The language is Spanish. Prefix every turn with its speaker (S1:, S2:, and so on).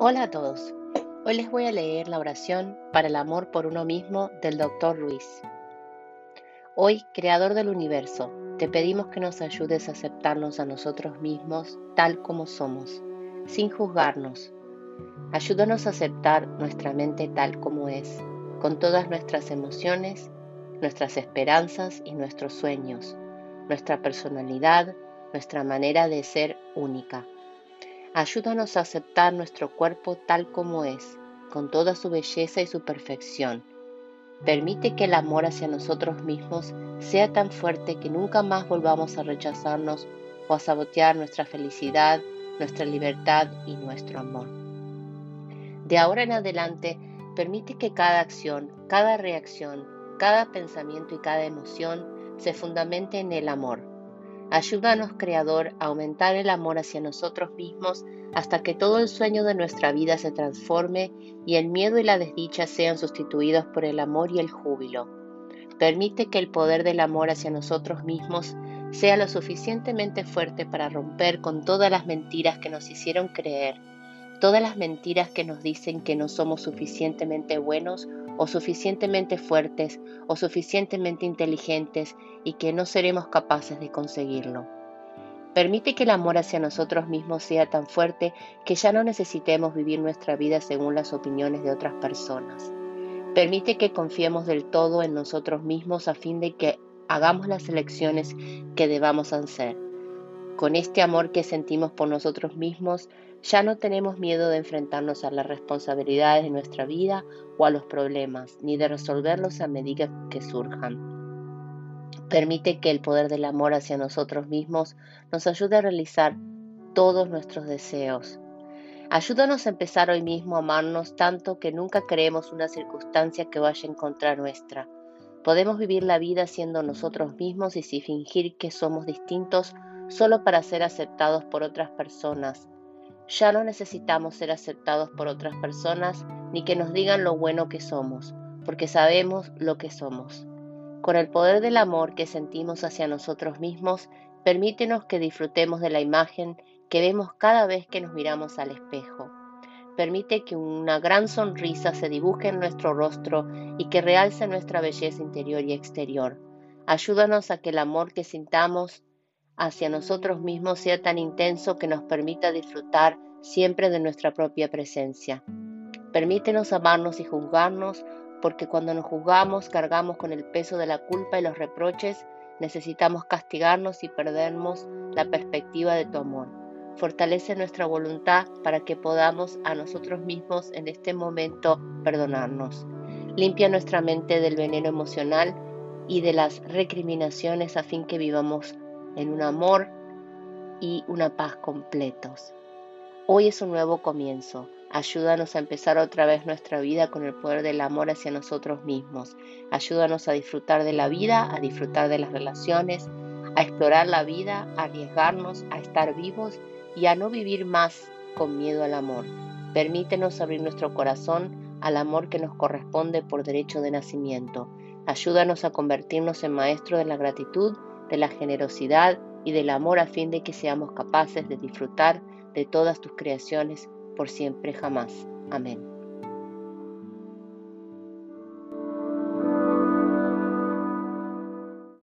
S1: Hola a todos. Hoy les voy a leer la oración para el amor por uno mismo del Dr. Ruiz. Hoy, Creador del universo, te pedimos que nos ayudes a aceptarnos a nosotros mismos tal como somos, sin juzgarnos. Ayúdanos a aceptar nuestra mente tal como es, con todas nuestras emociones, nuestras esperanzas y nuestros sueños, nuestra personalidad, nuestra manera de ser única. Ayúdanos a aceptar nuestro cuerpo tal como es, con toda su belleza y su perfección. Permite que el amor hacia nosotros mismos sea tan fuerte que nunca más volvamos a rechazarnos o a sabotear nuestra felicidad, nuestra libertad y nuestro amor. De ahora en adelante, permite que cada acción, cada reacción, cada pensamiento y cada emoción se fundamente en el amor Ayúdanos, Creador, a aumentar el amor hacia nosotros mismos hasta que todo el sueño de nuestra vida se transforme y el miedo y la desdicha sean sustituidos por el amor y el júbilo. Permite que el poder del amor hacia nosotros mismos sea lo suficientemente fuerte para romper con todas las mentiras que nos hicieron creer, todas las mentiras que nos dicen que no somos suficientemente buenos o suficientemente fuertes o suficientemente inteligentes y que no seremos capaces de conseguirlo. Permite que el amor hacia nosotros mismos sea tan fuerte que ya no necesitemos vivir nuestra vida según las opiniones de otras personas. Permite que confiemos del todo en nosotros mismos a fin de que hagamos las elecciones que debamos hacer. Con este amor que sentimos por nosotros mismos, ya no tenemos miedo de enfrentarnos a las responsabilidades de nuestra vida o a los problemas, ni de resolverlos a medida que surjan. Permite que el poder del amor hacia nosotros mismos nos ayude a realizar todos nuestros deseos. Ayúdanos a empezar hoy mismo a amarnos tanto que nunca creemos una circunstancia que vaya en contra nuestra. Podemos vivir la vida siendo nosotros mismos y sin fingir que somos distintos solo para ser aceptados por otras personas ya no necesitamos ser aceptados por otras personas ni que nos digan lo bueno que somos, porque sabemos lo que somos. Con el poder del amor que sentimos hacia nosotros mismos, permítenos que disfrutemos de la imagen que vemos cada vez que nos miramos al espejo. Permite que una gran sonrisa se dibuje en nuestro rostro y que realce nuestra belleza interior y exterior. Ayúdanos a que el amor que sintamos hacia nosotros mismos sea tan intenso que nos permita disfrutar siempre de nuestra propia presencia. Permítenos amarnos y juzgarnos, porque cuando nos juzgamos cargamos con el peso de la culpa y los reproches, necesitamos castigarnos y perdernos la perspectiva de tu amor. Fortalece nuestra voluntad para que podamos a nosotros mismos en este momento perdonarnos. Limpia nuestra mente del veneno emocional y de las recriminaciones a fin que vivamos en un amor y una paz completos. Hoy es un nuevo comienzo. Ayúdanos a empezar otra vez nuestra vida con el poder del amor hacia nosotros mismos. Ayúdanos a disfrutar de la vida, a disfrutar de las relaciones, a explorar la vida, a arriesgarnos, a estar vivos y a no vivir más con miedo al amor. Permítenos abrir nuestro corazón al amor que nos corresponde por derecho de nacimiento. Ayúdanos a convertirnos en maestros de la gratitud de la generosidad y del amor a fin de que seamos capaces de disfrutar de todas tus creaciones por siempre jamás. Amén.